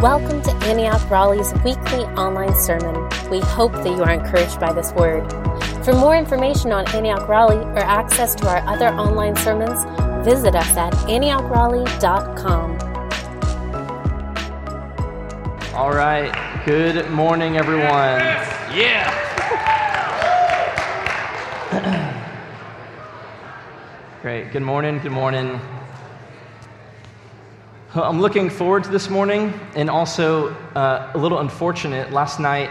Welcome to Antioch Raleigh's weekly online sermon. We hope that you are encouraged by this word. For more information on Antioch Raleigh or access to our other online sermons, visit us at AntiochRaleigh.com. All right. Good morning, everyone. Yeah. Great. Good morning. Good morning. I'm looking forward to this morning and also uh, a little unfortunate. Last night,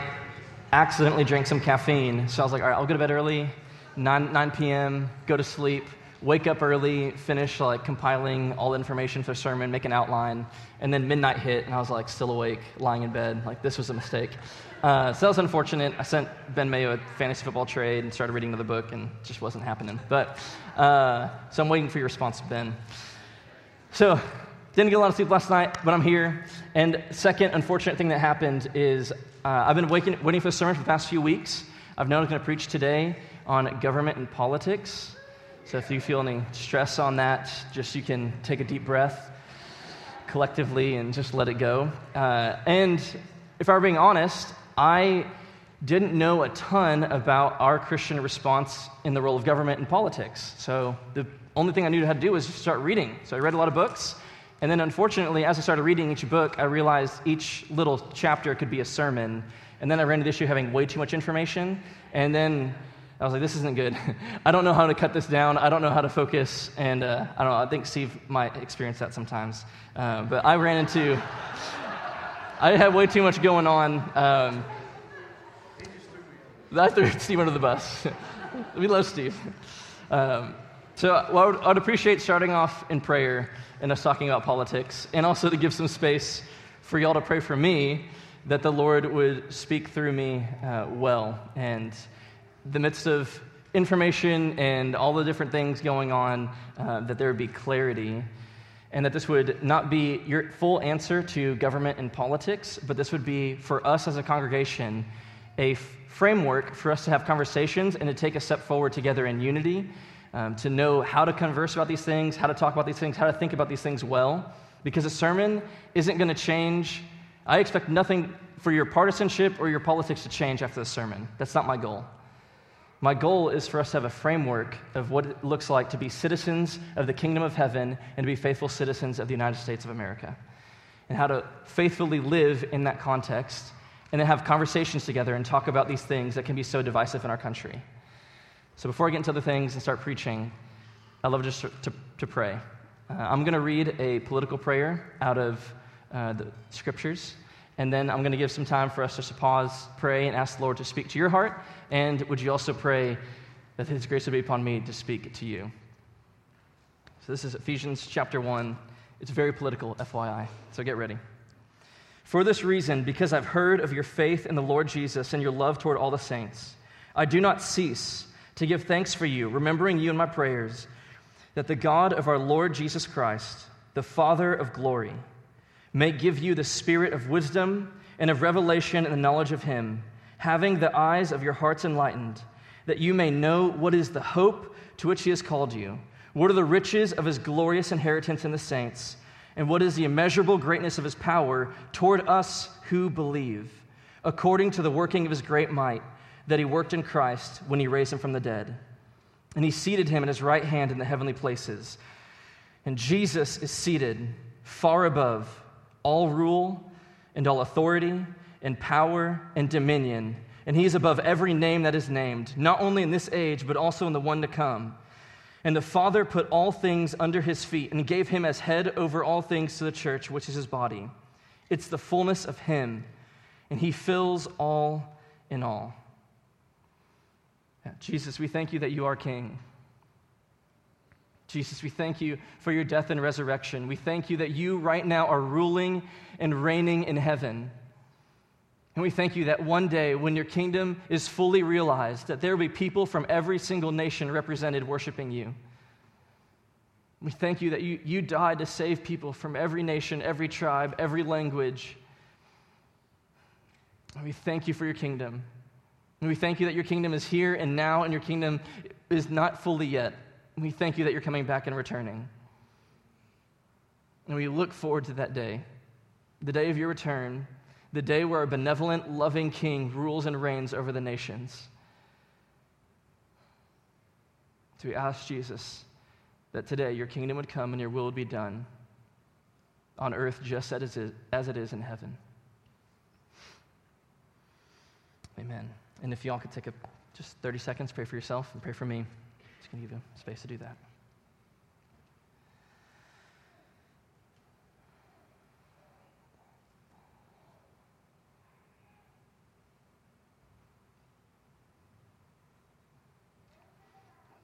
accidentally drank some caffeine. So I was like, all right, I'll go to bed early, 9, 9 p.m., go to sleep, wake up early, finish like compiling all the information for sermon, make an outline, and then midnight hit, and I was like still awake, lying in bed. Like, this was a mistake. Uh, so that was unfortunate. I sent Ben Mayo a fantasy football trade and started reading another book, and it just wasn't happening. But uh, so I'm waiting for your response, Ben. So didn't get a lot of sleep last night, but I'm here. And second unfortunate thing that happened is uh, I've been waiting, waiting for the sermon for the past few weeks. I've known I was going to preach today on government and politics. So if you feel any stress on that, just you can take a deep breath collectively and just let it go. Uh, and if I were being honest, I didn't know a ton about our Christian response in the role of government and politics. So the only thing I knew how to do was start reading. So I read a lot of books. And then, unfortunately, as I started reading each book, I realized each little chapter could be a sermon. And then I ran into the issue of having way too much information. And then I was like, this isn't good. I don't know how to cut this down. I don't know how to focus. And uh, I don't know, I think Steve might experience that sometimes. Uh, but I ran into, I had way too much going on. Um, I threw Steve under the bus. we love Steve. Um, so well, I, would, appreciate starting off in prayer and us talking about politics, and also to give some space for y'all to pray for me that the Lord would speak through me uh, well. And the midst of information and all the different things going on, uh, that there would be clarity, and that this would not be your full answer to government and politics, but this would be for us as a congregation a f- framework for us to have conversations and to take a step forward together in unity um, to know how to converse about these things, how to talk about these things, how to think about these things well. Because a sermon isn't going to change. I expect nothing for your partisanship or your politics to change after the sermon. That's not my goal. My goal is for us to have a framework of what it looks like to be citizens of the kingdom of heaven and to be faithful citizens of the United States of America. And how to faithfully live in that context and then have conversations together and talk about these things that can be so divisive in our country. So before I get into other things and start preaching, I love just to, to pray. Uh, I'm going to read a political prayer out of uh, the scriptures, and then I'm going to give some time for us just to pause, pray, and ask the Lord to speak to your heart. And would you also pray that His grace would be upon me to speak to you? So this is Ephesians chapter 1. It's very political, FYI. So get ready. For this reason, because I've heard of your faith in the Lord Jesus and your love toward all the saints, I do not cease to give thanks for you, remembering you in my prayers, that the God of our Lord Jesus Christ, the Father of glory, may give you the spirit of wisdom and of revelation and the knowledge of him, having the eyes of your hearts enlightened, that you may know what is the hope to which he has called you, what are the riches of his glorious inheritance in the saints, and what is the immeasurable greatness of his power toward us who believe, according to the working of his great might that he worked in Christ when he raised him from the dead. And he seated him at his right hand in the heavenly places. And Jesus is seated far above all rule and all authority and power and dominion. And he is above every name that is named, not only in this age, but also in the one to come. And the Father put all things under his feet and gave him as head over all things to the church, which is his body. It's the fullness of him, and he fills all in all. Jesus, we thank you that you are King. Jesus, we thank you for your death and resurrection. We thank you that you right now are ruling and reigning in heaven. And we thank you that one day, when your kingdom is fully realized, that there will be people from every single nation represented worshiping you. We thank you that you, you died to save people from every nation, every tribe, every language. And we thank you for your kingdom. And we thank you that your kingdom is here and now, and your kingdom is not fully yet. We thank you that you're coming back and returning. And we look forward to that day. the day of your return, the day where a benevolent, loving king rules and reigns over the nations. So we ask Jesus that today your kingdom would come and your will would be done on earth just as it is in heaven. Amen. And if y'all could take a, just 30 seconds, pray for yourself and pray for me. Just going to give you space to do that.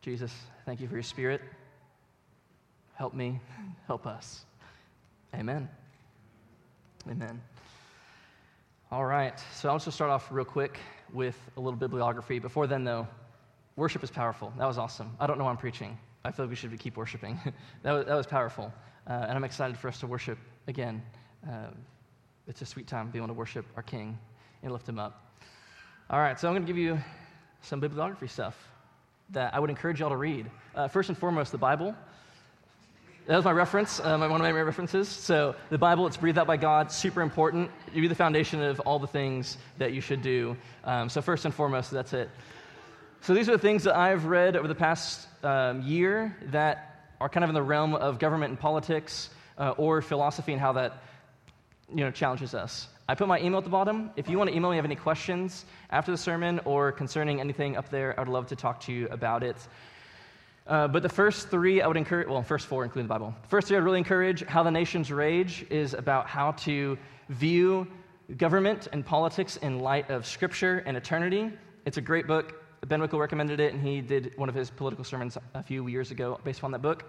Jesus, thank you for your spirit. Help me, help us. Amen. Amen. All right, so I'll just start off real quick with a little bibliography. Before then, though, worship is powerful. That was awesome. I don't know why I'm preaching. I feel like we should keep worshiping. that, was, that was powerful. Uh, and I'm excited for us to worship again. Uh, it's a sweet time being able to worship our King and lift him up. All right, so I'm going to give you some bibliography stuff that I would encourage y'all to read. Uh, first and foremost, the Bible. That was my reference, uh, one of my references. So, the Bible, it's breathed out by God, super important. It'll be the foundation of all the things that you should do. Um, so, first and foremost, that's it. So, these are the things that I've read over the past um, year that are kind of in the realm of government and politics uh, or philosophy and how that you know, challenges us. I put my email at the bottom. If you want to email me, have any questions after the sermon or concerning anything up there, I'd love to talk to you about it. Uh, but the first three, I would encourage, well, first four, including the Bible. The first three, I'd really encourage How the Nations Rage is about how to view government and politics in light of Scripture and eternity. It's a great book. Ben Wickel recommended it, and he did one of his political sermons a few years ago based on that book.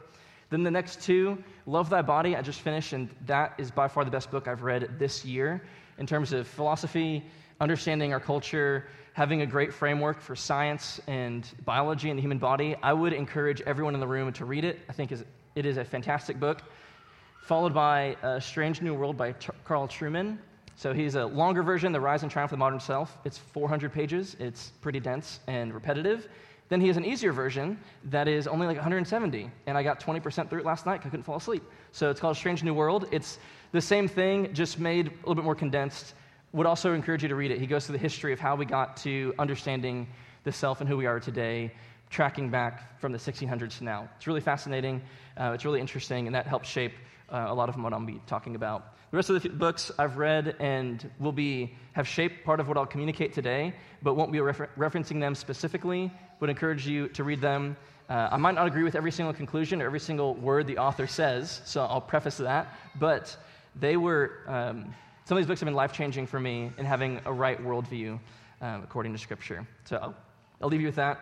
Then the next two, Love Thy Body, I just finished, and that is by far the best book I've read this year in terms of philosophy, understanding our culture, having a great framework for science and biology and the human body, I would encourage everyone in the room to read it. I think it is a fantastic book. Followed by A Strange New World by Carl Trueman. So he's a longer version, The Rise and Triumph of the Modern Self. It's 400 pages, it's pretty dense and repetitive. Then he has an easier version that is only like 170, and I got 20% through it last night I couldn't fall asleep. So it's called Strange New World. It's the same thing, just made a little bit more condensed would also encourage you to read it. He goes through the history of how we got to understanding the self and who we are today, tracking back from the 1600s to now. It's really fascinating. Uh, it's really interesting, and that helps shape uh, a lot of what I'll be talking about. The rest of the books I've read and will be have shaped part of what I'll communicate today, but won't be refer- referencing them specifically. Would encourage you to read them. Uh, I might not agree with every single conclusion or every single word the author says, so I'll preface that. But they were um, some of these books have been life changing for me in having a right worldview um, according to Scripture. So I'll, I'll leave you with that.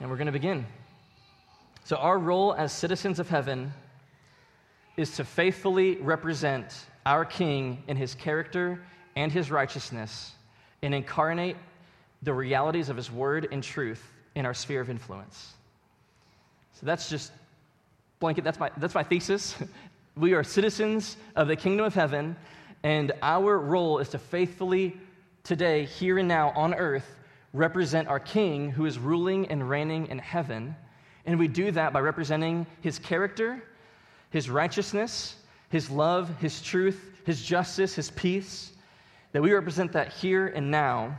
And we're going to begin. So, our role as citizens of heaven is to faithfully represent our King in his character and his righteousness and incarnate the realities of his word and truth in our sphere of influence. So that's just blanket, that's my, that's my thesis. We are citizens of the kingdom of heaven, and our role is to faithfully, today, here and now on earth, represent our King who is ruling and reigning in heaven. And we do that by representing his character, his righteousness, his love, his truth, his justice, his peace. That we represent that here and now,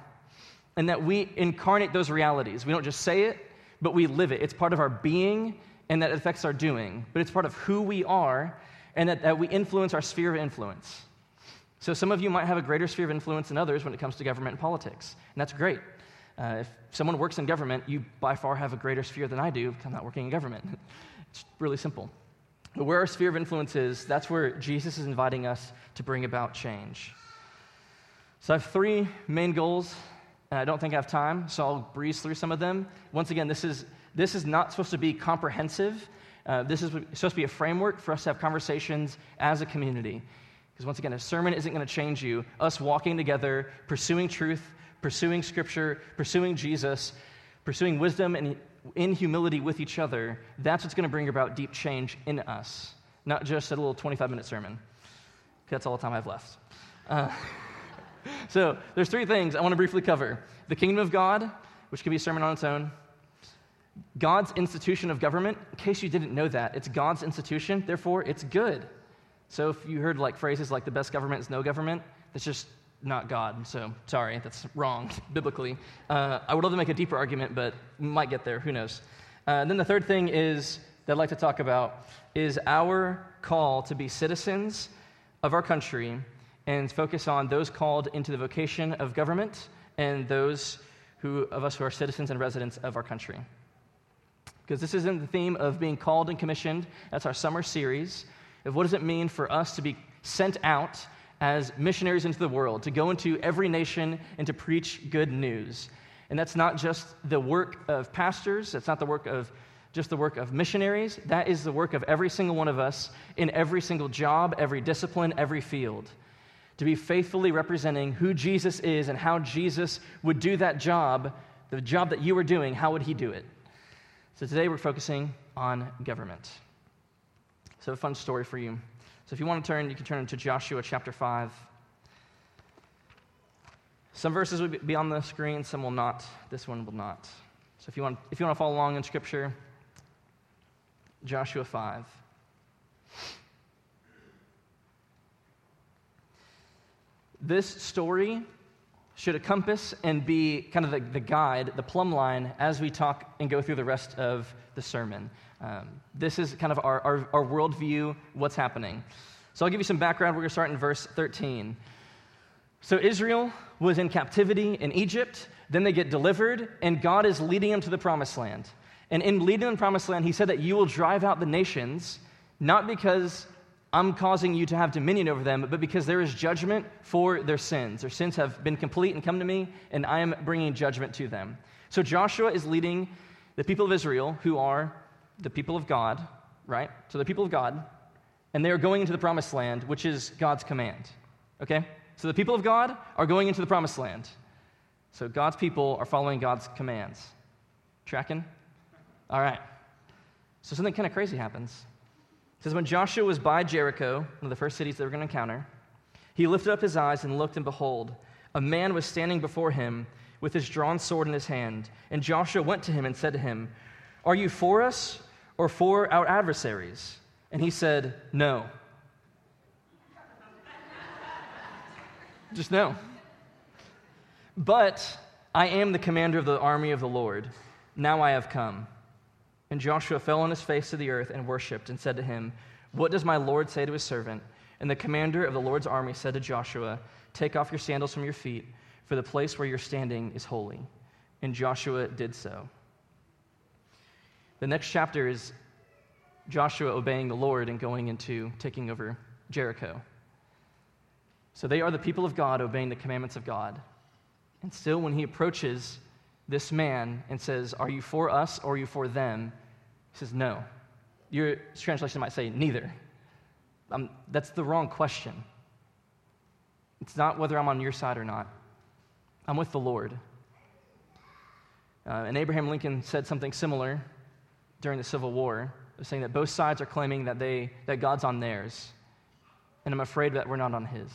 and that we incarnate those realities. We don't just say it, but we live it. It's part of our being, and that affects our doing. But it's part of who we are, and that, that we influence our sphere of influence. So some of you might have a greater sphere of influence than others when it comes to government and politics, and that's great. Uh, if someone works in government, you by far have a greater sphere than I do because I'm not working in government. it's really simple. But where our sphere of influence is, that's where Jesus is inviting us to bring about change. So I have three main goals, and I don't think I have time, so I'll breeze through some of them. Once again, this is, this is not supposed to be comprehensive. Uh, this is supposed to be a framework for us to have conversations as a community. Because once again, a sermon isn't going to change you. Us walking together, pursuing truth, pursuing scripture, pursuing Jesus, pursuing wisdom and in humility with each other, that's what's going to bring about deep change in us, not just a little 25 minute sermon. That's all the time I have left. Uh, so there's three things I want to briefly cover the kingdom of God, which can be a sermon on its own. God's institution of government, in case you didn't know that, it's God's institution, therefore it's good. So if you heard like phrases like the best government is no government, that's just not God. So sorry, that's wrong biblically. Uh, I would love to make a deeper argument, but we might get there. Who knows? Uh, then the third thing is that I'd like to talk about is our call to be citizens of our country and focus on those called into the vocation of government and those who, of us who are citizens and residents of our country. Because this isn't the theme of being called and commissioned. That's our summer series of what does it mean for us to be sent out as missionaries into the world, to go into every nation and to preach good news. And that's not just the work of pastors, that's not the work of just the work of missionaries. That is the work of every single one of us in every single job, every discipline, every field to be faithfully representing who Jesus is and how Jesus would do that job, the job that you are doing, how would he do it? So today we're focusing on government. So, a fun story for you. So, if you want to turn, you can turn to Joshua chapter 5. Some verses will be on the screen, some will not. This one will not. So, if you want, if you want to follow along in Scripture, Joshua 5. This story should encompass and be kind of the, the, guide, the plumb line, as we talk and go through the rest of the sermon. Um, this is kind of our, our, our worldview, what's happening. So I'll give you some background. We're going to start in verse 13. So Israel was in captivity in Egypt, then they get delivered, and God is leading them to the promised land. And in leading them to the promised land, he said that you will drive out the nations, not because I'm causing you to have dominion over them, but because there is judgment for their sins. Their sins have been complete and come to me, and I am bringing judgment to them. So Joshua is leading the people of Israel, who are the people of God, right? So the people of God, and they are going into the promised land, which is God's command. Okay? So the people of God are going into the promised land. So God's people are following God's commands. Tracking? All right. So something kind of crazy happens. It says, When Joshua was by Jericho, one of the first cities they were going to encounter, he lifted up his eyes and looked, and behold, a man was standing before him with his drawn sword in his hand. And Joshua went to him and said to him, Are you for us or for our adversaries? And he said, No. Just no. But I am the commander of the army of the Lord. Now I have come. And Joshua fell on his face to the earth and worshipped and said to him, What does my Lord say to his servant? And the commander of the Lord's army said to Joshua, Take off your sandals from your feet, for the place where you're standing is holy. And Joshua did so. The next chapter is Joshua obeying the Lord and going into taking over Jericho. So they are the people of God obeying the commandments of God. And still, when he approaches this man and says, Are you for us or are you for them? He says, No. Your translation might say, Neither. Um, that's the wrong question. It's not whether I'm on your side or not. I'm with the Lord. Uh, and Abraham Lincoln said something similar during the Civil War, saying that both sides are claiming that, they, that God's on theirs. And I'm afraid that we're not on his.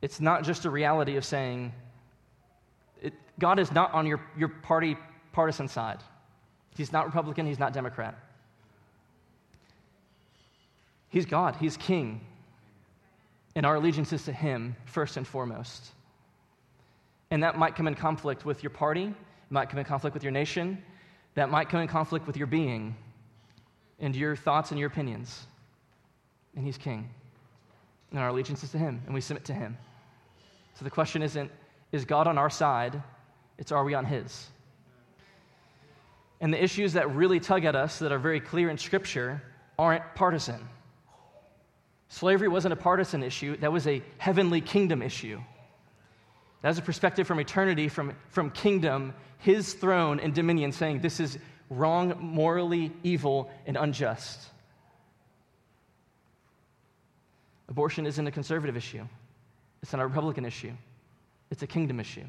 It's not just a reality of saying, God is not on your, your party partisan side. He's not Republican, he's not Democrat. He's God, he's king. And our allegiance is to him first and foremost. And that might come in conflict with your party, might come in conflict with your nation, that might come in conflict with your being and your thoughts and your opinions. And he's king. And our allegiance is to him, and we submit to him. So the question isn't, is God on our side? It's are we on His? And the issues that really tug at us, that are very clear in Scripture, aren't partisan. Slavery wasn't a partisan issue, that was a heavenly kingdom issue. That was a perspective from eternity, from, from kingdom, his throne and dominion, saying this is wrong, morally evil, and unjust. Abortion isn't a conservative issue, it's not a Republican issue. It's a kingdom issue.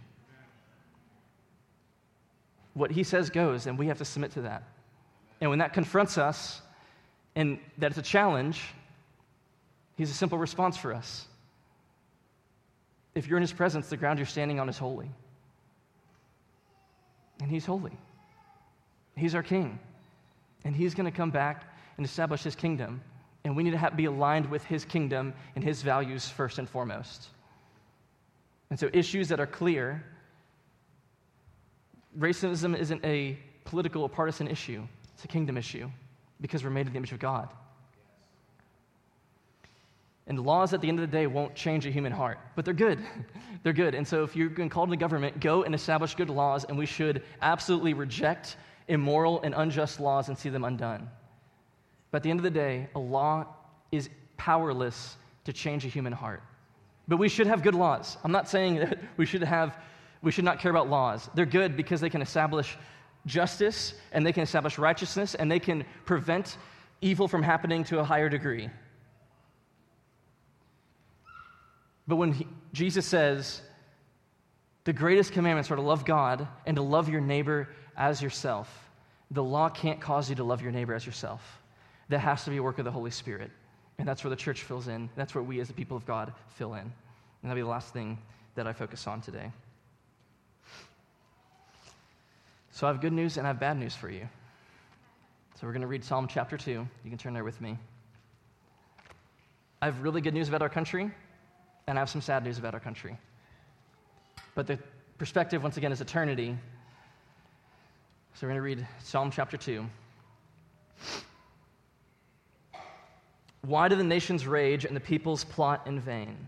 What he says goes, and we have to submit to that. And when that confronts us and that it's a challenge, he's a simple response for us. If you're in his presence, the ground you're standing on is holy. And he's holy. He's our king. And he's going to come back and establish his kingdom. And we need to have, be aligned with his kingdom and his values first and foremost. And so, issues that are clear racism isn't a political or partisan issue, it's a kingdom issue because we're made in the image of God. And laws at the end of the day won't change a human heart, but they're good. they're good. And so if you're going to call to the government, go and establish good laws, and we should absolutely reject immoral and unjust laws and see them undone. But at the end of the day, a law is powerless to change a human heart. But we should have good laws. I'm not saying that we should have we should not care about laws. They're good because they can establish justice and they can establish righteousness and they can prevent evil from happening to a higher degree. But when he, Jesus says, the greatest commandments are to love God and to love your neighbor as yourself, the law can't cause you to love your neighbor as yourself. That has to be a work of the Holy Spirit. And that's where the church fills in. That's where we as the people of God fill in. And that'll be the last thing that I focus on today. So I have good news and I have bad news for you. So we're going to read Psalm chapter 2. You can turn there with me. I have really good news about our country, and I have some sad news about our country. But the perspective, once again, is eternity. So we're going to read Psalm chapter 2. Why do the nations rage and the peoples plot in vain?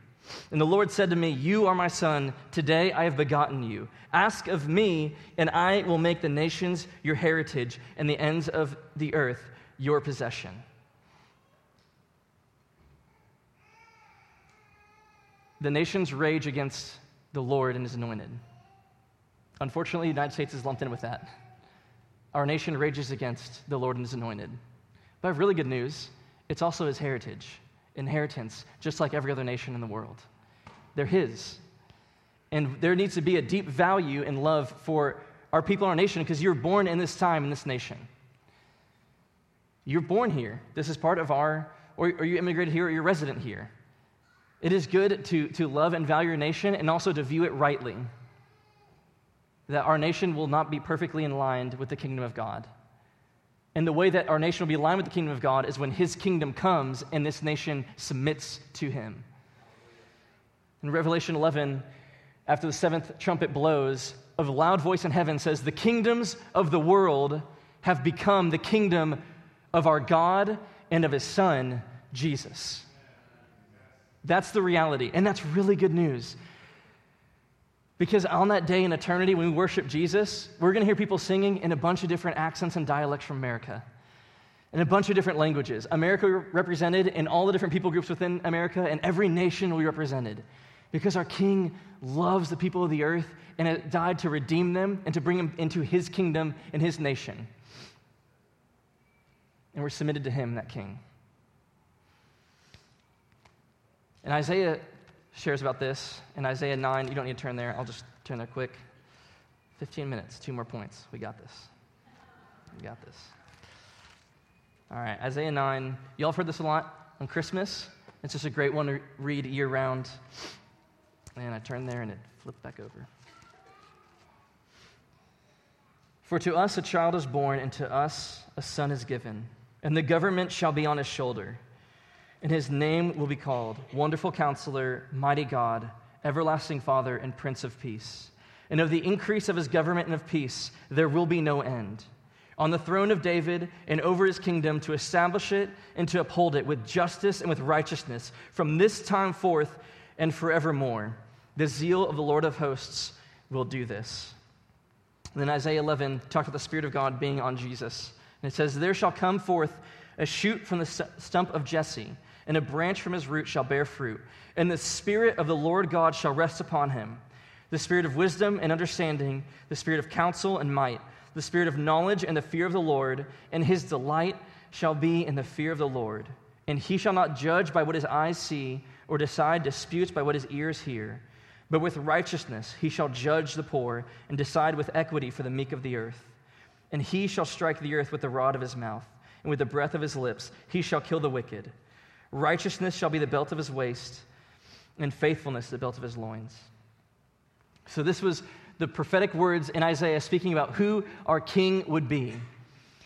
And the Lord said to me, You are my son. Today I have begotten you. Ask of me, and I will make the nations your heritage and the ends of the earth your possession. The nations rage against the Lord and his anointed. Unfortunately, the United States is lumped in with that. Our nation rages against the Lord and his anointed. But I have really good news. It's also his heritage, inheritance, just like every other nation in the world. They're his. And there needs to be a deep value and love for our people and our nation because you're born in this time in this nation. You're born here. This is part of our, or, or you immigrated here or you're resident here. It is good to, to love and value your nation and also to view it rightly that our nation will not be perfectly in line with the kingdom of God. And the way that our nation will be aligned with the kingdom of God is when his kingdom comes and this nation submits to him. In Revelation 11, after the seventh trumpet blows, a loud voice in heaven says, The kingdoms of the world have become the kingdom of our God and of his Son, Jesus. That's the reality. And that's really good news because on that day in eternity, when we worship Jesus, we're going to hear people singing in a bunch of different accents and dialects from America, in a bunch of different languages. America represented in all the different people groups within America, and every nation will be represented. Because our King loves the people of the earth and it died to redeem them and to bring them into his kingdom and his nation. And we're submitted to him, that King. And Isaiah shares about this in Isaiah 9. You don't need to turn there, I'll just turn there quick. 15 minutes, two more points. We got this. We got this. All right, Isaiah 9. Y'all have heard this a lot on Christmas. It's just a great one to read year round. And I turn there and it flipped back over. For to us a child is born, and to us a son is given, and the government shall be on his shoulder and his name will be called Wonderful Counselor, Mighty God, Everlasting Father, and Prince of Peace. And of the increase of his government and of peace, there will be no end. On the throne of David and over his kingdom to establish it and to uphold it with justice and with righteousness from this time forth and forevermore. The zeal of the Lord of hosts will do this. And then Isaiah 11 talked about the Spirit of God being on Jesus. And it says, There shall come forth a shoot from the stump of Jesse and a branch from his root shall bear fruit. And the Spirit of the Lord God shall rest upon him the Spirit of wisdom and understanding, the Spirit of counsel and might, the Spirit of knowledge and the fear of the Lord, and his delight shall be in the fear of the Lord. And he shall not judge by what his eyes see, or decide disputes by what his ears hear. But with righteousness he shall judge the poor and decide with equity for the meek of the earth. And he shall strike the earth with the rod of his mouth, and with the breath of his lips he shall kill the wicked. Righteousness shall be the belt of his waist, and faithfulness the belt of his loins. So, this was the prophetic words in Isaiah speaking about who our king would be.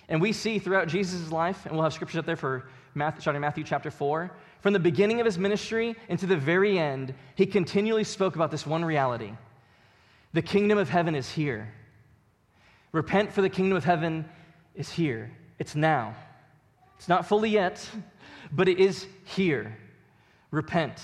And we see throughout Jesus' life, and we'll have scriptures up there for Matthew, starting Matthew chapter 4, from the beginning of his ministry into the very end, he continually spoke about this one reality the kingdom of heaven is here. Repent, for the kingdom of heaven is here. It's now. It's not fully yet, but it is here. Repent.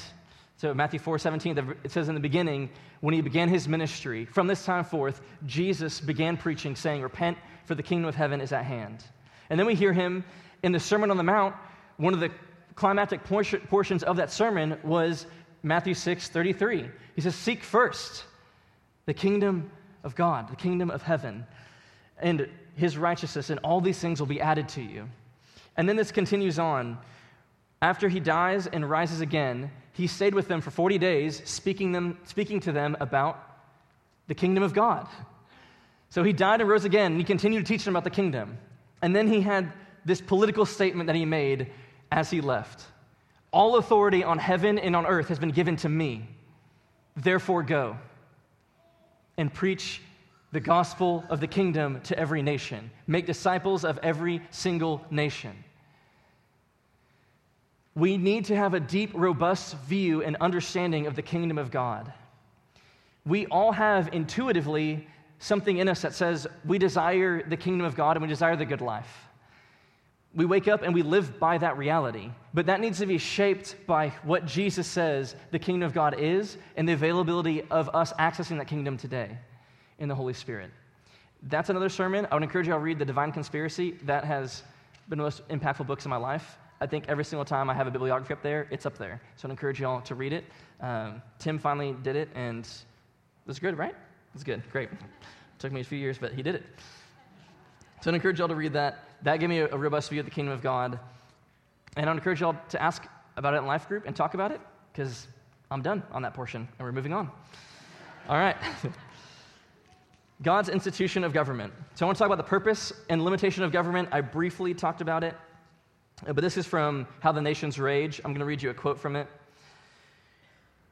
So, Matthew 4 17, it says in the beginning, when he began his ministry, from this time forth, Jesus began preaching, saying, Repent, for the kingdom of heaven is at hand. And then we hear him in the Sermon on the Mount, one of the climactic portions of that sermon was Matthew 6 33. He says, Seek first the kingdom of God, the kingdom of heaven, and his righteousness, and all these things will be added to you. And then this continues on. After he dies and rises again, he stayed with them for 40 days, speaking, them, speaking to them about the kingdom of God. So he died and rose again, and he continued to teach them about the kingdom. And then he had this political statement that he made as he left All authority on heaven and on earth has been given to me. Therefore, go and preach the gospel of the kingdom to every nation. Make disciples of every single nation. We need to have a deep, robust view and understanding of the kingdom of God. We all have intuitively something in us that says we desire the kingdom of God and we desire the good life. We wake up and we live by that reality. But that needs to be shaped by what Jesus says the kingdom of God is and the availability of us accessing that kingdom today in the Holy Spirit. That's another sermon. I would encourage you all to read The Divine Conspiracy. That has been the most impactful books in my life. I think every single time I have a bibliography up there, it's up there. So I'd encourage you all to read it. Um, Tim finally did it, and it was good, right? It was good. Great. Took me a few years, but he did it. So I'd encourage y'all to read that. That gave me a, a robust view of the kingdom of God. And I'd encourage y'all to ask about it in life group and talk about it because I'm done on that portion and we're moving on. All right. God's institution of government. So I want to talk about the purpose and limitation of government. I briefly talked about it, but this is from How the Nations Rage. I'm going to read you a quote from it.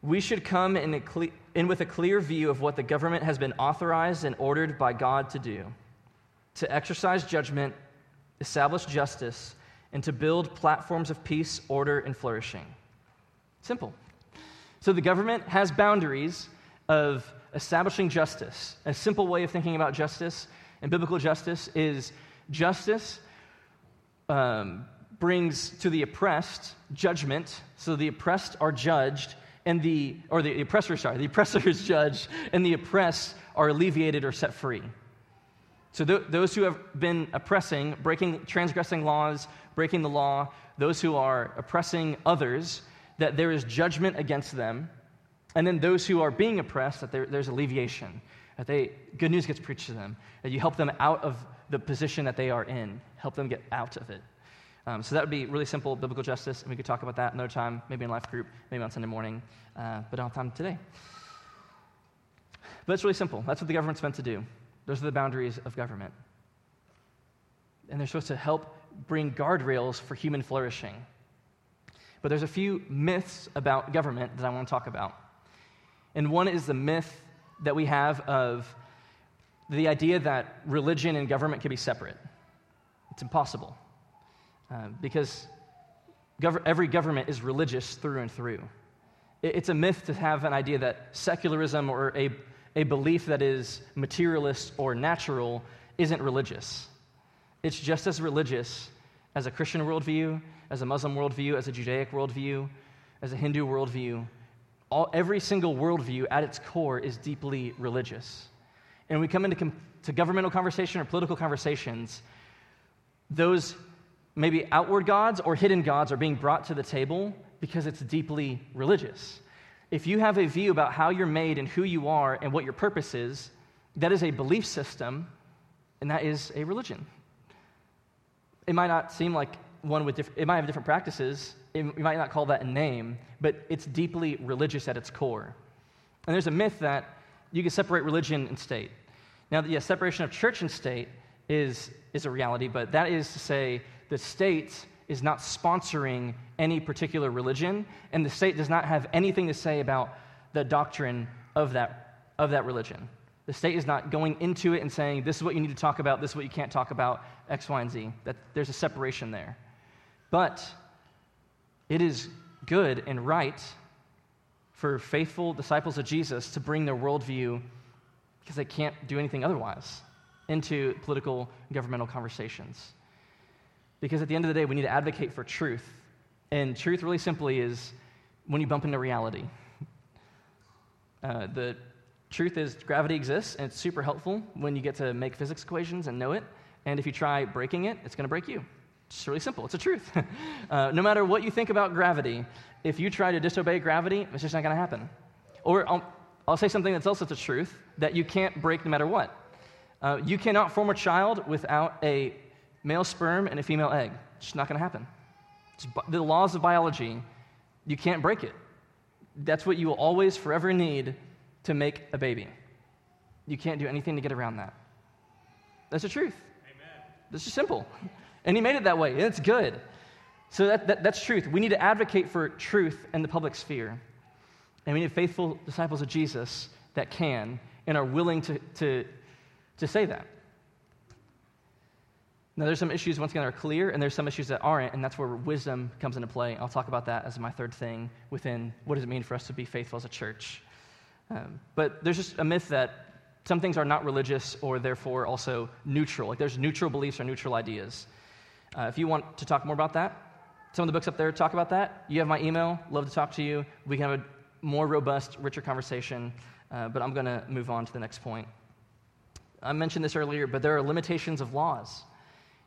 We should come in, cle- in with a clear view of what the government has been authorized and ordered by God to do to exercise judgment, establish justice, and to build platforms of peace, order, and flourishing. Simple. So the government has boundaries of establishing justice. A simple way of thinking about justice and biblical justice is justice um, brings to the oppressed judgment, so the oppressed are judged, and the or the oppressor, sorry, the oppressor is judged, and the oppressed are alleviated or set free. So th- those who have been oppressing, breaking, transgressing laws, breaking the law, those who are oppressing others, that there is judgment against them. And then those who are being oppressed, that there, there's alleviation, that they, good news gets preached to them, that you help them out of the position that they are in, help them get out of it. Um, so that would be really simple biblical justice, and we could talk about that another time, maybe in life group, maybe on Sunday morning, uh, but I don't have time today. But it's really simple. That's what the government's meant to do. Those are the boundaries of government. And they're supposed to help bring guardrails for human flourishing. But there's a few myths about government that I want to talk about. And one is the myth that we have of the idea that religion and government can be separate. It's impossible. Uh, because gov- every government is religious through and through. It, it's a myth to have an idea that secularism or a a belief that is materialist or natural isn't religious. It's just as religious as a Christian worldview, as a Muslim worldview, as a Judaic worldview, as a Hindu worldview. All, every single worldview at its core is deeply religious. And when we come into com- to governmental conversation or political conversations, those maybe outward gods or hidden gods are being brought to the table because it's deeply religious. If you have a view about how you're made and who you are and what your purpose is, that is a belief system, and that is a religion. It might not seem like one with it might have different practices. It, you might not call that a name, but it's deeply religious at its core. And there's a myth that you can separate religion and state. Now, the yeah, separation of church and state is, is a reality, but that is to say the state is not sponsoring any particular religion, and the state does not have anything to say about the doctrine of that, of that religion. The state is not going into it and saying, this is what you need to talk about, this is what you can't talk about, X, Y, and Z. That, there's a separation there. But it is good and right for faithful disciples of Jesus to bring their worldview, because they can't do anything otherwise, into political governmental conversations. Because at the end of the day, we need to advocate for truth. And truth, really simply, is when you bump into reality. Uh, the truth is, gravity exists, and it's super helpful when you get to make physics equations and know it. And if you try breaking it, it's going to break you. It's really simple. It's a truth. uh, no matter what you think about gravity, if you try to disobey gravity, it's just not going to happen. Or I'll, I'll, say something that's also the truth that you can't break no matter what. Uh, you cannot form a child without a male sperm and a female egg. It's just not going to happen. It's the laws of biology, you can't break it. That's what you will always forever need to make a baby. You can't do anything to get around that. That's the truth. Amen. This is simple. And he made it that way, and it's good. So that, that, that's truth. We need to advocate for truth in the public sphere. And we need faithful disciples of Jesus that can and are willing to, to, to say that. Now, there's some issues, once again, that are clear, and there's some issues that aren't, and that's where wisdom comes into play. I'll talk about that as my third thing within what does it mean for us to be faithful as a church. Um, but there's just a myth that some things are not religious or therefore also neutral. Like there's neutral beliefs or neutral ideas. Uh, if you want to talk more about that, some of the books up there talk about that. You have my email. Love to talk to you. We can have a more robust, richer conversation. Uh, but I'm going to move on to the next point. I mentioned this earlier, but there are limitations of laws.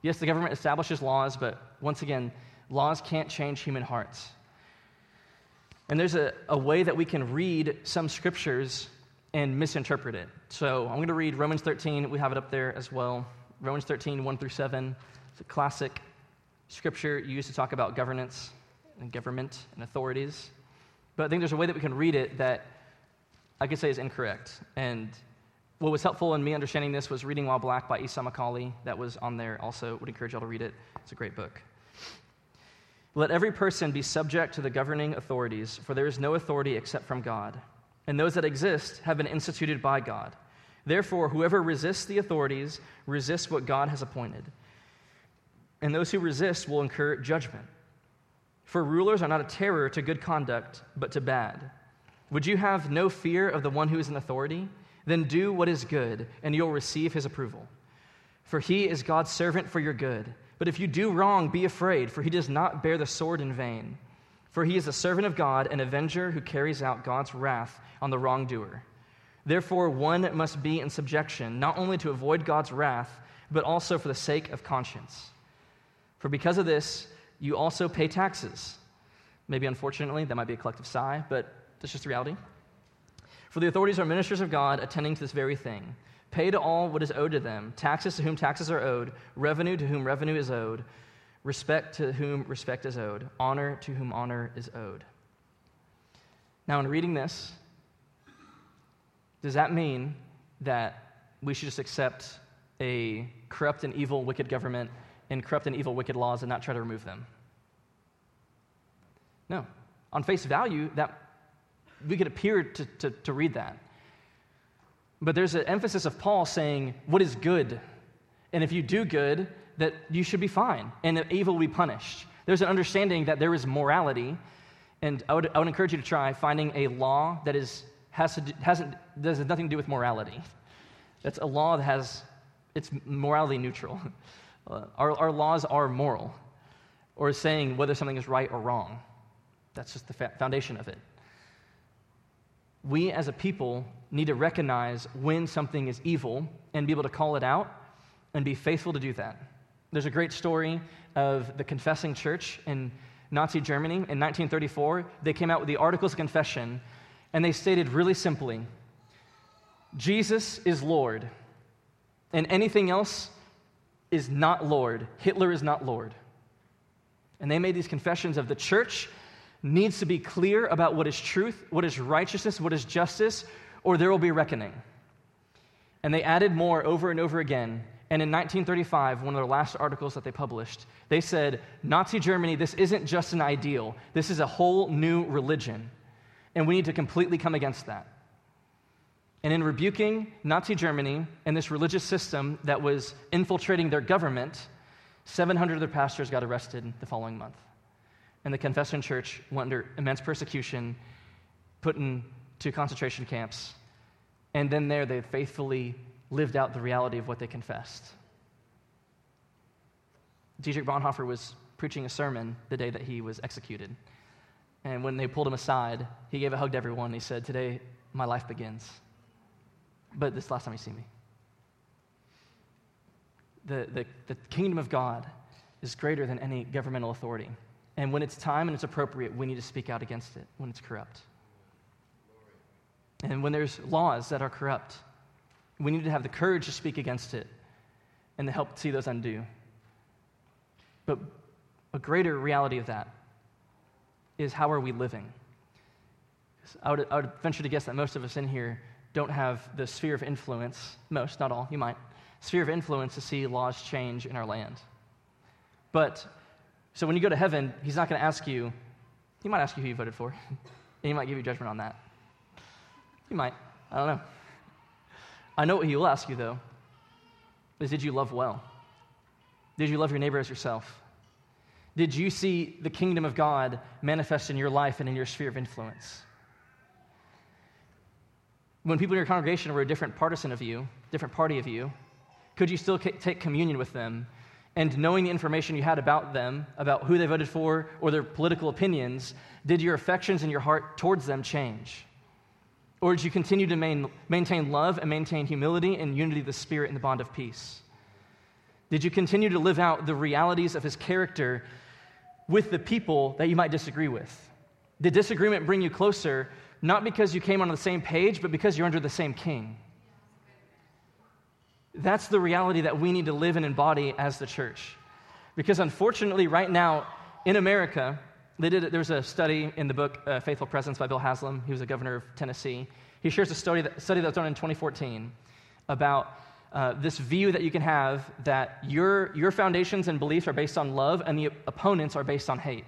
Yes, the government establishes laws, but once again, laws can't change human hearts. And there's a, a way that we can read some scriptures and misinterpret it. So I'm going to read Romans 13. We have it up there as well. Romans 13, 1 through 7. It's a classic scripture used to talk about governance and government and authorities. But I think there's a way that we can read it that I could say is incorrect. And what was helpful in me understanding this was reading While Black by Esau McCaulley. That was on there also. Would encourage y'all to read it. It's a great book. Let every person be subject to the governing authorities, for there is no authority except from God, and those that exist have been instituted by God. Therefore, whoever resists the authorities resists what God has appointed, and those who resist will incur judgment. For rulers are not a terror to good conduct, but to bad. Would you have no fear of the one who is in authority? Then do what is good, and you'll receive his approval. For he is God's servant for your good. But if you do wrong, be afraid, for he does not bear the sword in vain. For he is a servant of God, an avenger who carries out God's wrath on the wrongdoer. Therefore, one must be in subjection, not only to avoid God's wrath, but also for the sake of conscience. For because of this, you also pay taxes. Maybe unfortunately, that might be a collective sigh, but that's just reality. For the authorities are ministers of God, attending to this very thing. Pay to all what is owed to them taxes to whom taxes are owed, revenue to whom revenue is owed, respect to whom respect is owed, honor to whom honor is owed. Now, in reading this, does that mean that we should just accept a corrupt and evil, wicked government and corrupt and evil, wicked laws and not try to remove them? No. On face value, that we could appear to, to, to read that. But there's an emphasis of Paul saying, what is good? And if you do good, that you should be fine, and that evil will be punished. There's an understanding that there is morality, and I would, I would encourage you to try finding a law that is, has, to hasn't, has nothing to do with morality. That's a law that has, it's morality neutral. Our, our laws are moral, or saying whether something is right or wrong. That's just the foundation of it we as a people need to recognize when something is evil and be able to call it out and be faithful to do that. There's a great story of the confessing church in Nazi Germany. In 1934, they came out with the Articles of Confession, and they stated really simply Jesus is Lord, and anything else is not Lord. Hitler is not Lord. And they made these confessions of the church needs to be clear about what is truth, what is righteousness, what is justice, or there will be reckoning. And they added more over and over again. And in 1935, one of their last articles that they published, they said, Nazi Germany, this isn't just an ideal, this is a whole new religion. And we need to completely come against that. And in rebuking Nazi Germany and this religious system that was infiltrating their government, 700 of their pastors got arrested the following month. And the Confession Church went under immense persecution, put into concentration camps, and then there they faithfully lived out the reality of what they confessed. Dietrich Bonhoeffer was preaching a sermon the day that he was executed. And when they pulled him aside, he gave a hug to everyone. And He said, Today, my life begins. But this last time you see me. The, the, the kingdom of God is greater than any governmental authority. And when it's time and it's appropriate, we need to speak out against it when it's corrupt. And when there's laws that are corrupt, we need to have the courage to speak against it and to help see those undo. But a greater reality of that is how are we living? I would, I would venture to guess that most of us in here don't have the sphere of influence, most, not all, you might, sphere of influence to see laws change in our land. But, so when you go to heaven, he's not going to ask you, he might ask you who you voted for, and he might give you judgment on that. He might. I don't know. I know what he will ask you, though, is did you love well? Did you love your neighbor as yourself? Did you see the kingdom of God manifest in your life and in your sphere of influence? When people in your congregation were a different partisan of you, different party of you, could you still take communion with them? And knowing the information you had about them, about who they voted for, or their political opinions, did your affections and your heart towards them change? Or did you continue to main, maintain love and maintain humility and unity of the Spirit in the bond of peace? Did you continue to live out the realities of His character with the people that you might disagree with? Did disagreement bring you closer, not because you came on the same page, but because you're under the same king? That's the reality that we need to live and embody as the church. Because unfortunately, right now in America, they did, there was a study in the book uh, Faithful Presence by Bill Haslam. He was a governor of Tennessee. He shares a study that, study that was done in 2014 about uh, this view that you can have that your, your foundations and beliefs are based on love and the opponents are based on hate.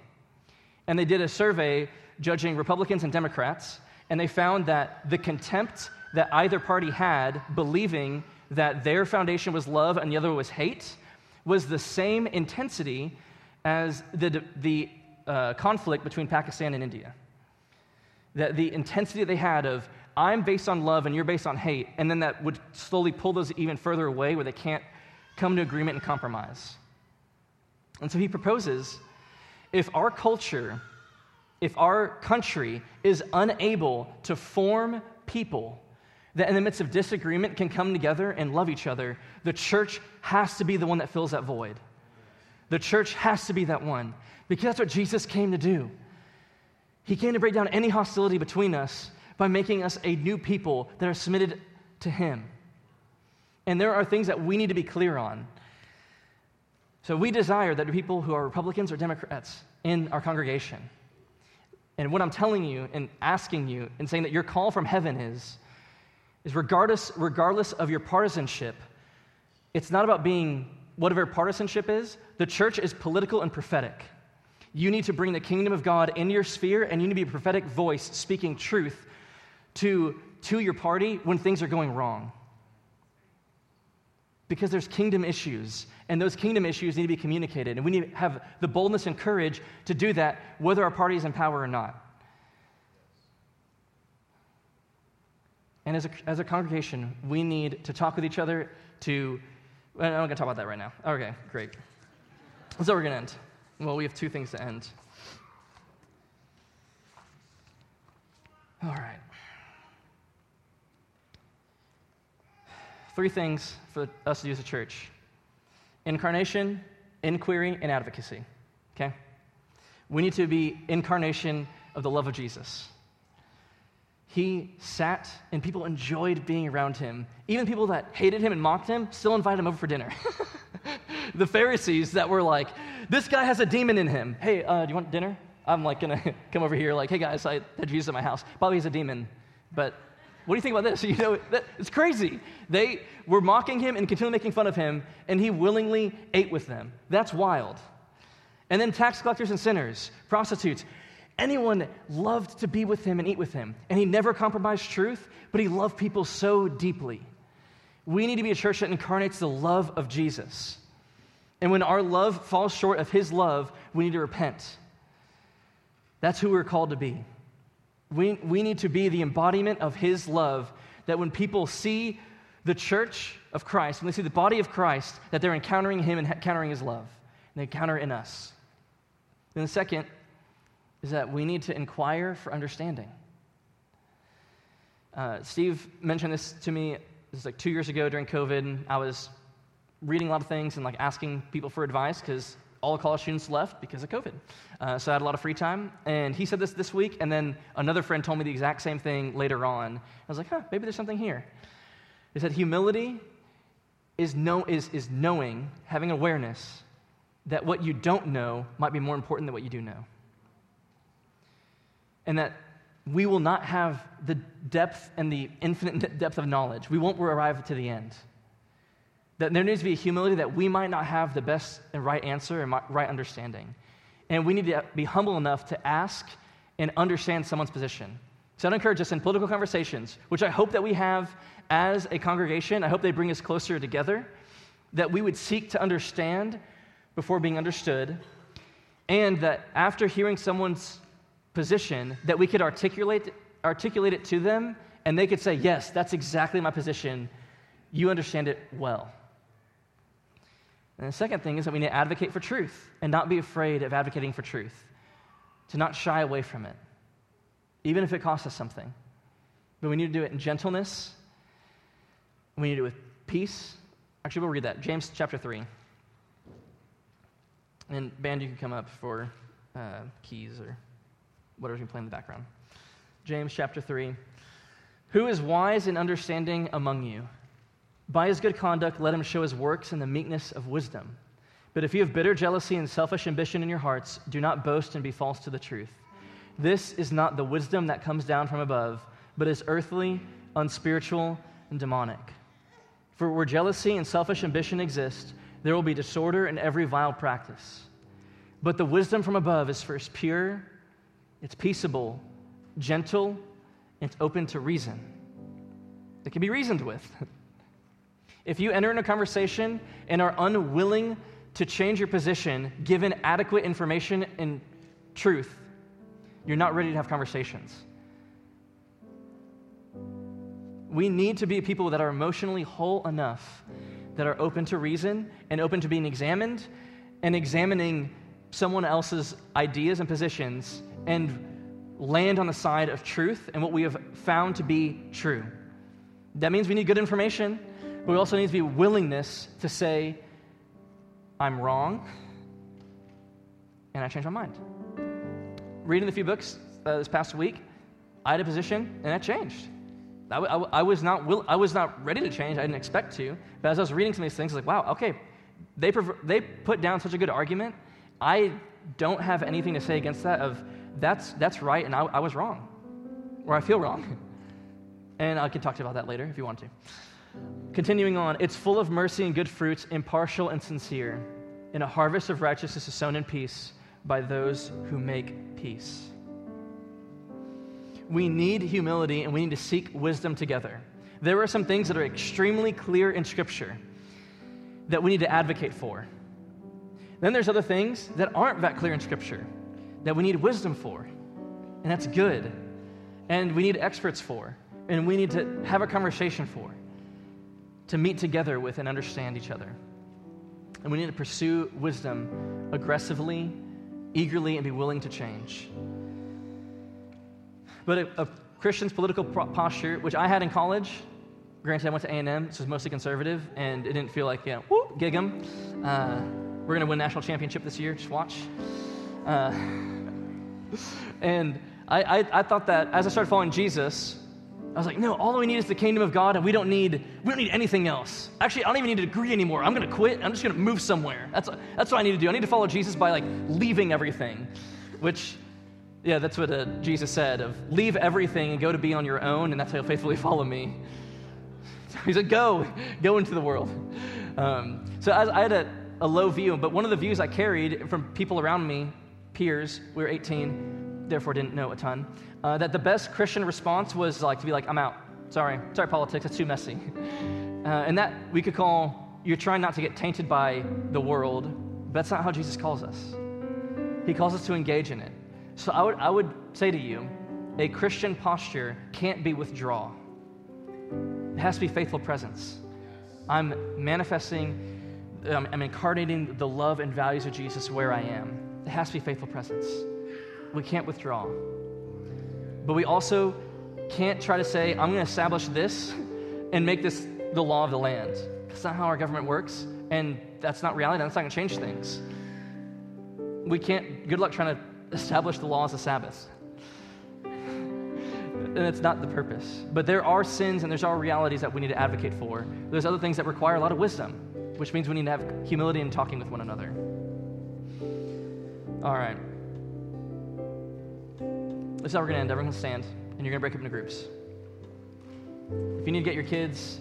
And they did a survey judging Republicans and Democrats, and they found that the contempt that either party had, believing that their foundation was love and the other was hate, was the same intensity as the, the uh, conflict between Pakistan and India. That the intensity they had of, I'm based on love and you're based on hate, and then that would slowly pull those even further away where they can't come to agreement and compromise. And so he proposes if our culture, if our country is unable to form people that in the midst of disagreement can come together and love each other, the church has to be the one that fills that void. The church has to be that one because that's what Jesus came to do. He came to break down any hostility between us by making us a new people that are submitted to Him. And there are things that we need to be clear on. So we desire that people who are Republicans or Democrats in our congregation. And what I'm telling you and asking you and saying that your call from heaven is, is regardless, regardless of your partisanship, it's not about being whatever partisanship is. The church is political and prophetic. You need to bring the kingdom of God into your sphere, and you need to be a prophetic voice speaking truth to, to your party when things are going wrong. Because there's kingdom issues, and those kingdom issues need to be communicated, and we need to have the boldness and courage to do that, whether our party is in power or not. And as a, as a congregation, we need to talk with each other, to. I'm not going to talk about that right now. Okay, great. So we're going to end. Well, we have two things to end. All right. Three things for us to do as a church incarnation, inquiry, and advocacy. Okay? We need to be incarnation of the love of Jesus. He sat and people enjoyed being around him. Even people that hated him and mocked him still invited him over for dinner. the Pharisees that were like, this guy has a demon in him. Hey, uh, do you want dinner? I'm like gonna come over here, like, hey guys, I had Jesus at my house. Probably he's a demon, but what do you think about this? You know, that, it's crazy. They were mocking him and continually making fun of him, and he willingly ate with them. That's wild. And then tax collectors and sinners, prostitutes, anyone loved to be with him and eat with him. And he never compromised truth, but he loved people so deeply. We need to be a church that incarnates the love of Jesus. And when our love falls short of his love, we need to repent. That's who we're called to be. We, we need to be the embodiment of his love that when people see the church of Christ, when they see the body of Christ, that they're encountering him and encountering his love. And they encounter in us. Then the second is that we need to inquire for understanding. Uh, Steve mentioned this to me, this was like two years ago during COVID. I was reading a lot of things and like asking people for advice because all the college students left because of COVID. Uh, so I had a lot of free time. And he said this this week, and then another friend told me the exact same thing later on. I was like, huh, maybe there's something here. He said, humility is, know, is, is knowing, having awareness that what you don't know might be more important than what you do know. And that we will not have the depth and the infinite depth of knowledge. We won't arrive to the end. That there needs to be a humility that we might not have the best and right answer and right understanding. And we need to be humble enough to ask and understand someone's position. So I'd encourage us in political conversations, which I hope that we have as a congregation. I hope they bring us closer together, that we would seek to understand before being understood, and that after hearing someone's position, that we could articulate, articulate it to them, and they could say, Yes, that's exactly my position. You understand it well. And the second thing is that we need to advocate for truth and not be afraid of advocating for truth, to not shy away from it, even if it costs us something. But we need to do it in gentleness, we need to do it with peace. Actually, we'll read that. James chapter 3. And band, you can come up for uh, keys or whatever's been playing in the background. James chapter 3. Who is wise and understanding among you? By his good conduct, let him show his works in the meekness of wisdom. But if you have bitter jealousy and selfish ambition in your hearts, do not boast and be false to the truth. This is not the wisdom that comes down from above, but is earthly, unspiritual, and demonic. For where jealousy and selfish ambition exist, there will be disorder in every vile practice. But the wisdom from above is first pure, it's peaceable, gentle, and it's open to reason. It can be reasoned with. If you enter in a conversation and are unwilling to change your position given adequate information and truth, you're not ready to have conversations. We need to be people that are emotionally whole enough, that are open to reason and open to being examined and examining someone else's ideas and positions and land on the side of truth and what we have found to be true. That means we need good information but we also need to be willingness to say, I'm wrong, and I change my mind. Reading a few books uh, this past week, I had a position, and that changed. I, I, I, was not will, I was not ready to change. I didn't expect to. But as I was reading some of these things, I was like, wow, okay, they, they put down such a good argument. I don't have anything to say against that of that's, that's right, and I, I was wrong, or I feel wrong. And I can talk to you about that later if you want to. Continuing on, it's full of mercy and good fruits, impartial and sincere. And a harvest of righteousness is sown in peace by those who make peace. We need humility and we need to seek wisdom together. There are some things that are extremely clear in Scripture that we need to advocate for. Then there's other things that aren't that clear in Scripture that we need wisdom for. And that's good. And we need experts for. And we need to have a conversation for to meet together with and understand each other. And we need to pursue wisdom aggressively, eagerly, and be willing to change. But a, a Christian's political posture, which I had in college, granted I went to A&M, so it was mostly conservative, and it didn't feel like, yeah, whoop, gig 'em. Uh, we're going to win national championship this year, just watch. Uh, and I, I, I thought that as I started following Jesus, I was like, no, all we need is the kingdom of God, and we don't need we don't need anything else. Actually, I don't even need a degree anymore. I'm gonna quit. I'm just gonna move somewhere. That's that's what I need to do. I need to follow Jesus by like leaving everything, which Yeah, that's what uh, Jesus said of leave everything and go to be on your own, and that's how you'll faithfully follow me. So he said, go, go into the world. Um, so I, I had a, a low view, but one of the views I carried from people around me, peers, we were 18, therefore didn't know a ton, uh, that the best Christian response was like to be like, I'm out. Sorry, sorry, politics, it's too messy. Uh, and that we could call, you're trying not to get tainted by the world, but that's not how Jesus calls us. He calls us to engage in it. So I would, I would say to you, a Christian posture can't be withdraw. It has to be faithful presence. I'm manifesting, um, I'm incarnating the love and values of Jesus where I am. It has to be faithful presence. We can't withdraw. But we also can't try to say, I'm going to establish this and make this the law of the land. That's not how our government works, and that's not reality. That's not going to change things. We can't, good luck trying to establish the laws of Sabbath. And it's not the purpose. But there are sins and there's our realities that we need to advocate for. There's other things that require a lot of wisdom, which means we need to have humility in talking with one another. All right. This is how we're going to end. Everyone stand, and you're going to break up into groups. If you need to get your kids,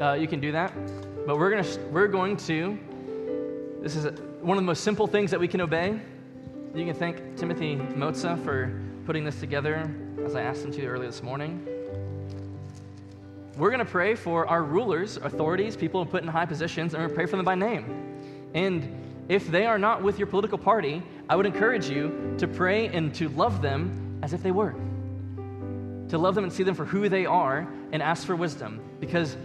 uh, you can do that. But we're going to, we're going to, this is one of the most simple things that we can obey. You can thank Timothy Motza for putting this together, as I asked him to early this morning. We're going to pray for our rulers, authorities, people put in high positions, and we're going to pray for them by name. And if they are not with your political party, I would encourage you to pray and to love them as if they were. To love them and see them for who they are and ask for wisdom. Because,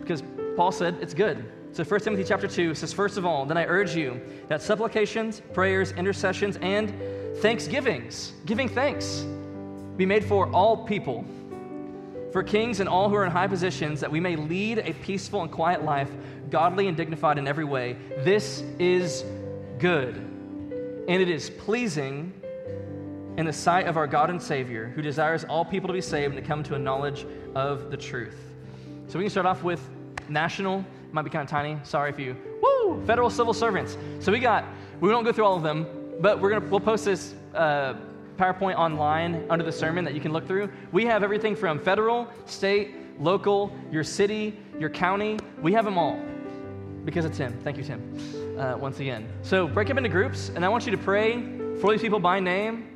because Paul said it's good. So 1 Timothy chapter 2 says, First of all, then I urge you that supplications, prayers, intercessions, and thanksgivings, giving thanks, be made for all people, for kings and all who are in high positions, that we may lead a peaceful and quiet life, godly and dignified in every way. This is good, and it is pleasing in the sight of our God and Savior, who desires all people to be saved and to come to a knowledge of the truth. So we can start off with national might be kind of tiny. Sorry if you, woo, federal civil servants. So we got, we won't go through all of them, but we're gonna, we'll post this uh, PowerPoint online under the sermon that you can look through. We have everything from federal, state, local, your city, your county. We have them all because of Tim. Thank you, Tim, uh, once again. So break up into groups, and I want you to pray for these people by name.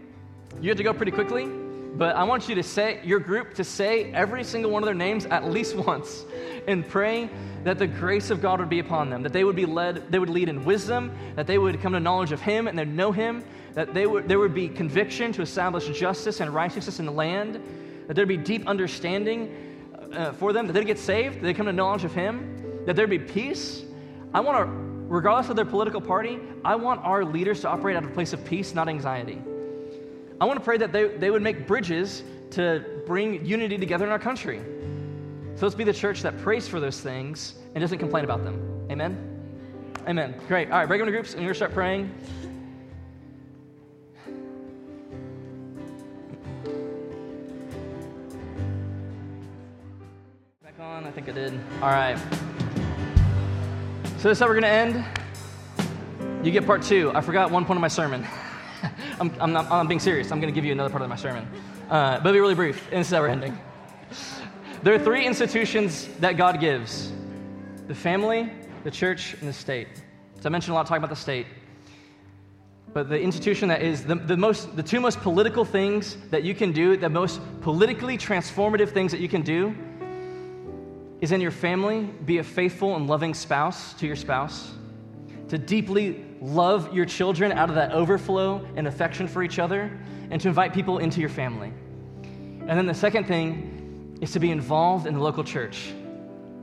You have to go pretty quickly, but I want you to say your group to say every single one of their names at least once and pray that the grace of God would be upon them, that they would be led, they would lead in wisdom, that they would come to knowledge of Him and they'd know Him, that they would, there would be conviction to establish justice and righteousness in the land, that there'd be deep understanding uh, for them, that they'd get saved, that they'd come to knowledge of Him, that there'd be peace. I want to, regardless of their political party, I want our leaders to operate out of a place of peace, not anxiety. I want to pray that they, they would make bridges to bring unity together in our country. So let's be the church that prays for those things and doesn't complain about them. Amen? Amen. Great. All right, break into groups and you're going to start praying. Back on? I think I did. All right. So this is how we're going to end. You get part two. I forgot one point of my sermon. I'm, I'm, not, I'm being serious. I'm going to give you another part of my sermon. Uh, but it'll be really brief. And this is how we're ending. There are three institutions that God gives the family, the church, and the state. So I mentioned a lot talking about the state. But the institution that is the, the, most, the two most political things that you can do, the most politically transformative things that you can do, is in your family, be a faithful and loving spouse to your spouse, to deeply love your children out of that overflow and affection for each other, and to invite people into your family. And then the second thing is to be involved in the local church,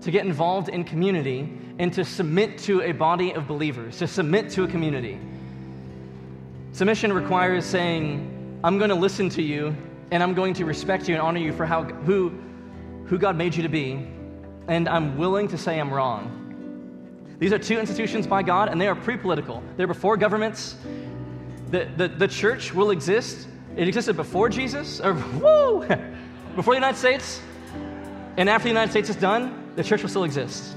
to get involved in community, and to submit to a body of believers, to submit to a community. Submission requires saying, I'm going to listen to you, and I'm going to respect you and honor you for how, who, who God made you to be, and I'm willing to say I'm wrong. These are two institutions by God, and they are pre political. They're before governments. The, the, the church will exist. It existed before Jesus, or woo! before the United States and after the United States is done, the church will still exist.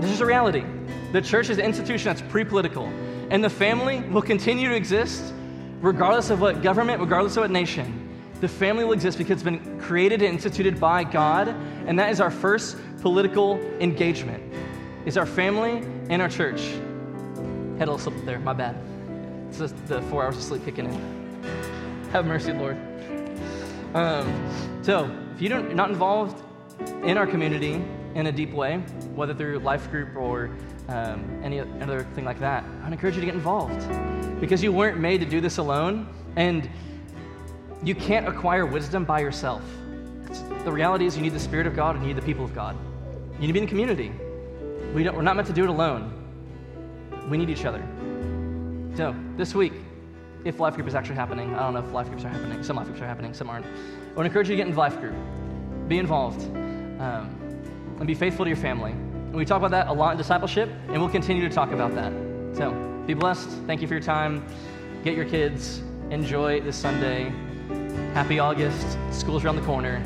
This is a reality. The church is an institution that's pre political, and the family will continue to exist regardless of what government, regardless of what nation, the family will exist because it's been created and instituted by God, and that is our first political engagement. Is our family and our church. Had a little slip there, my bad. It's just the four hours of sleep kicking in. Have mercy, Lord. Um, so, if you don't, you're not involved in our community in a deep way, whether through life group or um, any other thing like that, I'd encourage you to get involved because you weren't made to do this alone, and you can't acquire wisdom by yourself. The reality is, you need the Spirit of God and you need the people of God. You need to be in community. We don't, we're not meant to do it alone. We need each other. So, this week, if life group is actually happening, I don't know if life groups are happening. Some life groups are happening, some aren't. I would encourage you to get in life group. Be involved. Um, and be faithful to your family. And we talk about that a lot in discipleship, and we'll continue to talk about that. So, be blessed. Thank you for your time. Get your kids. Enjoy this Sunday. Happy August. School's around the corner.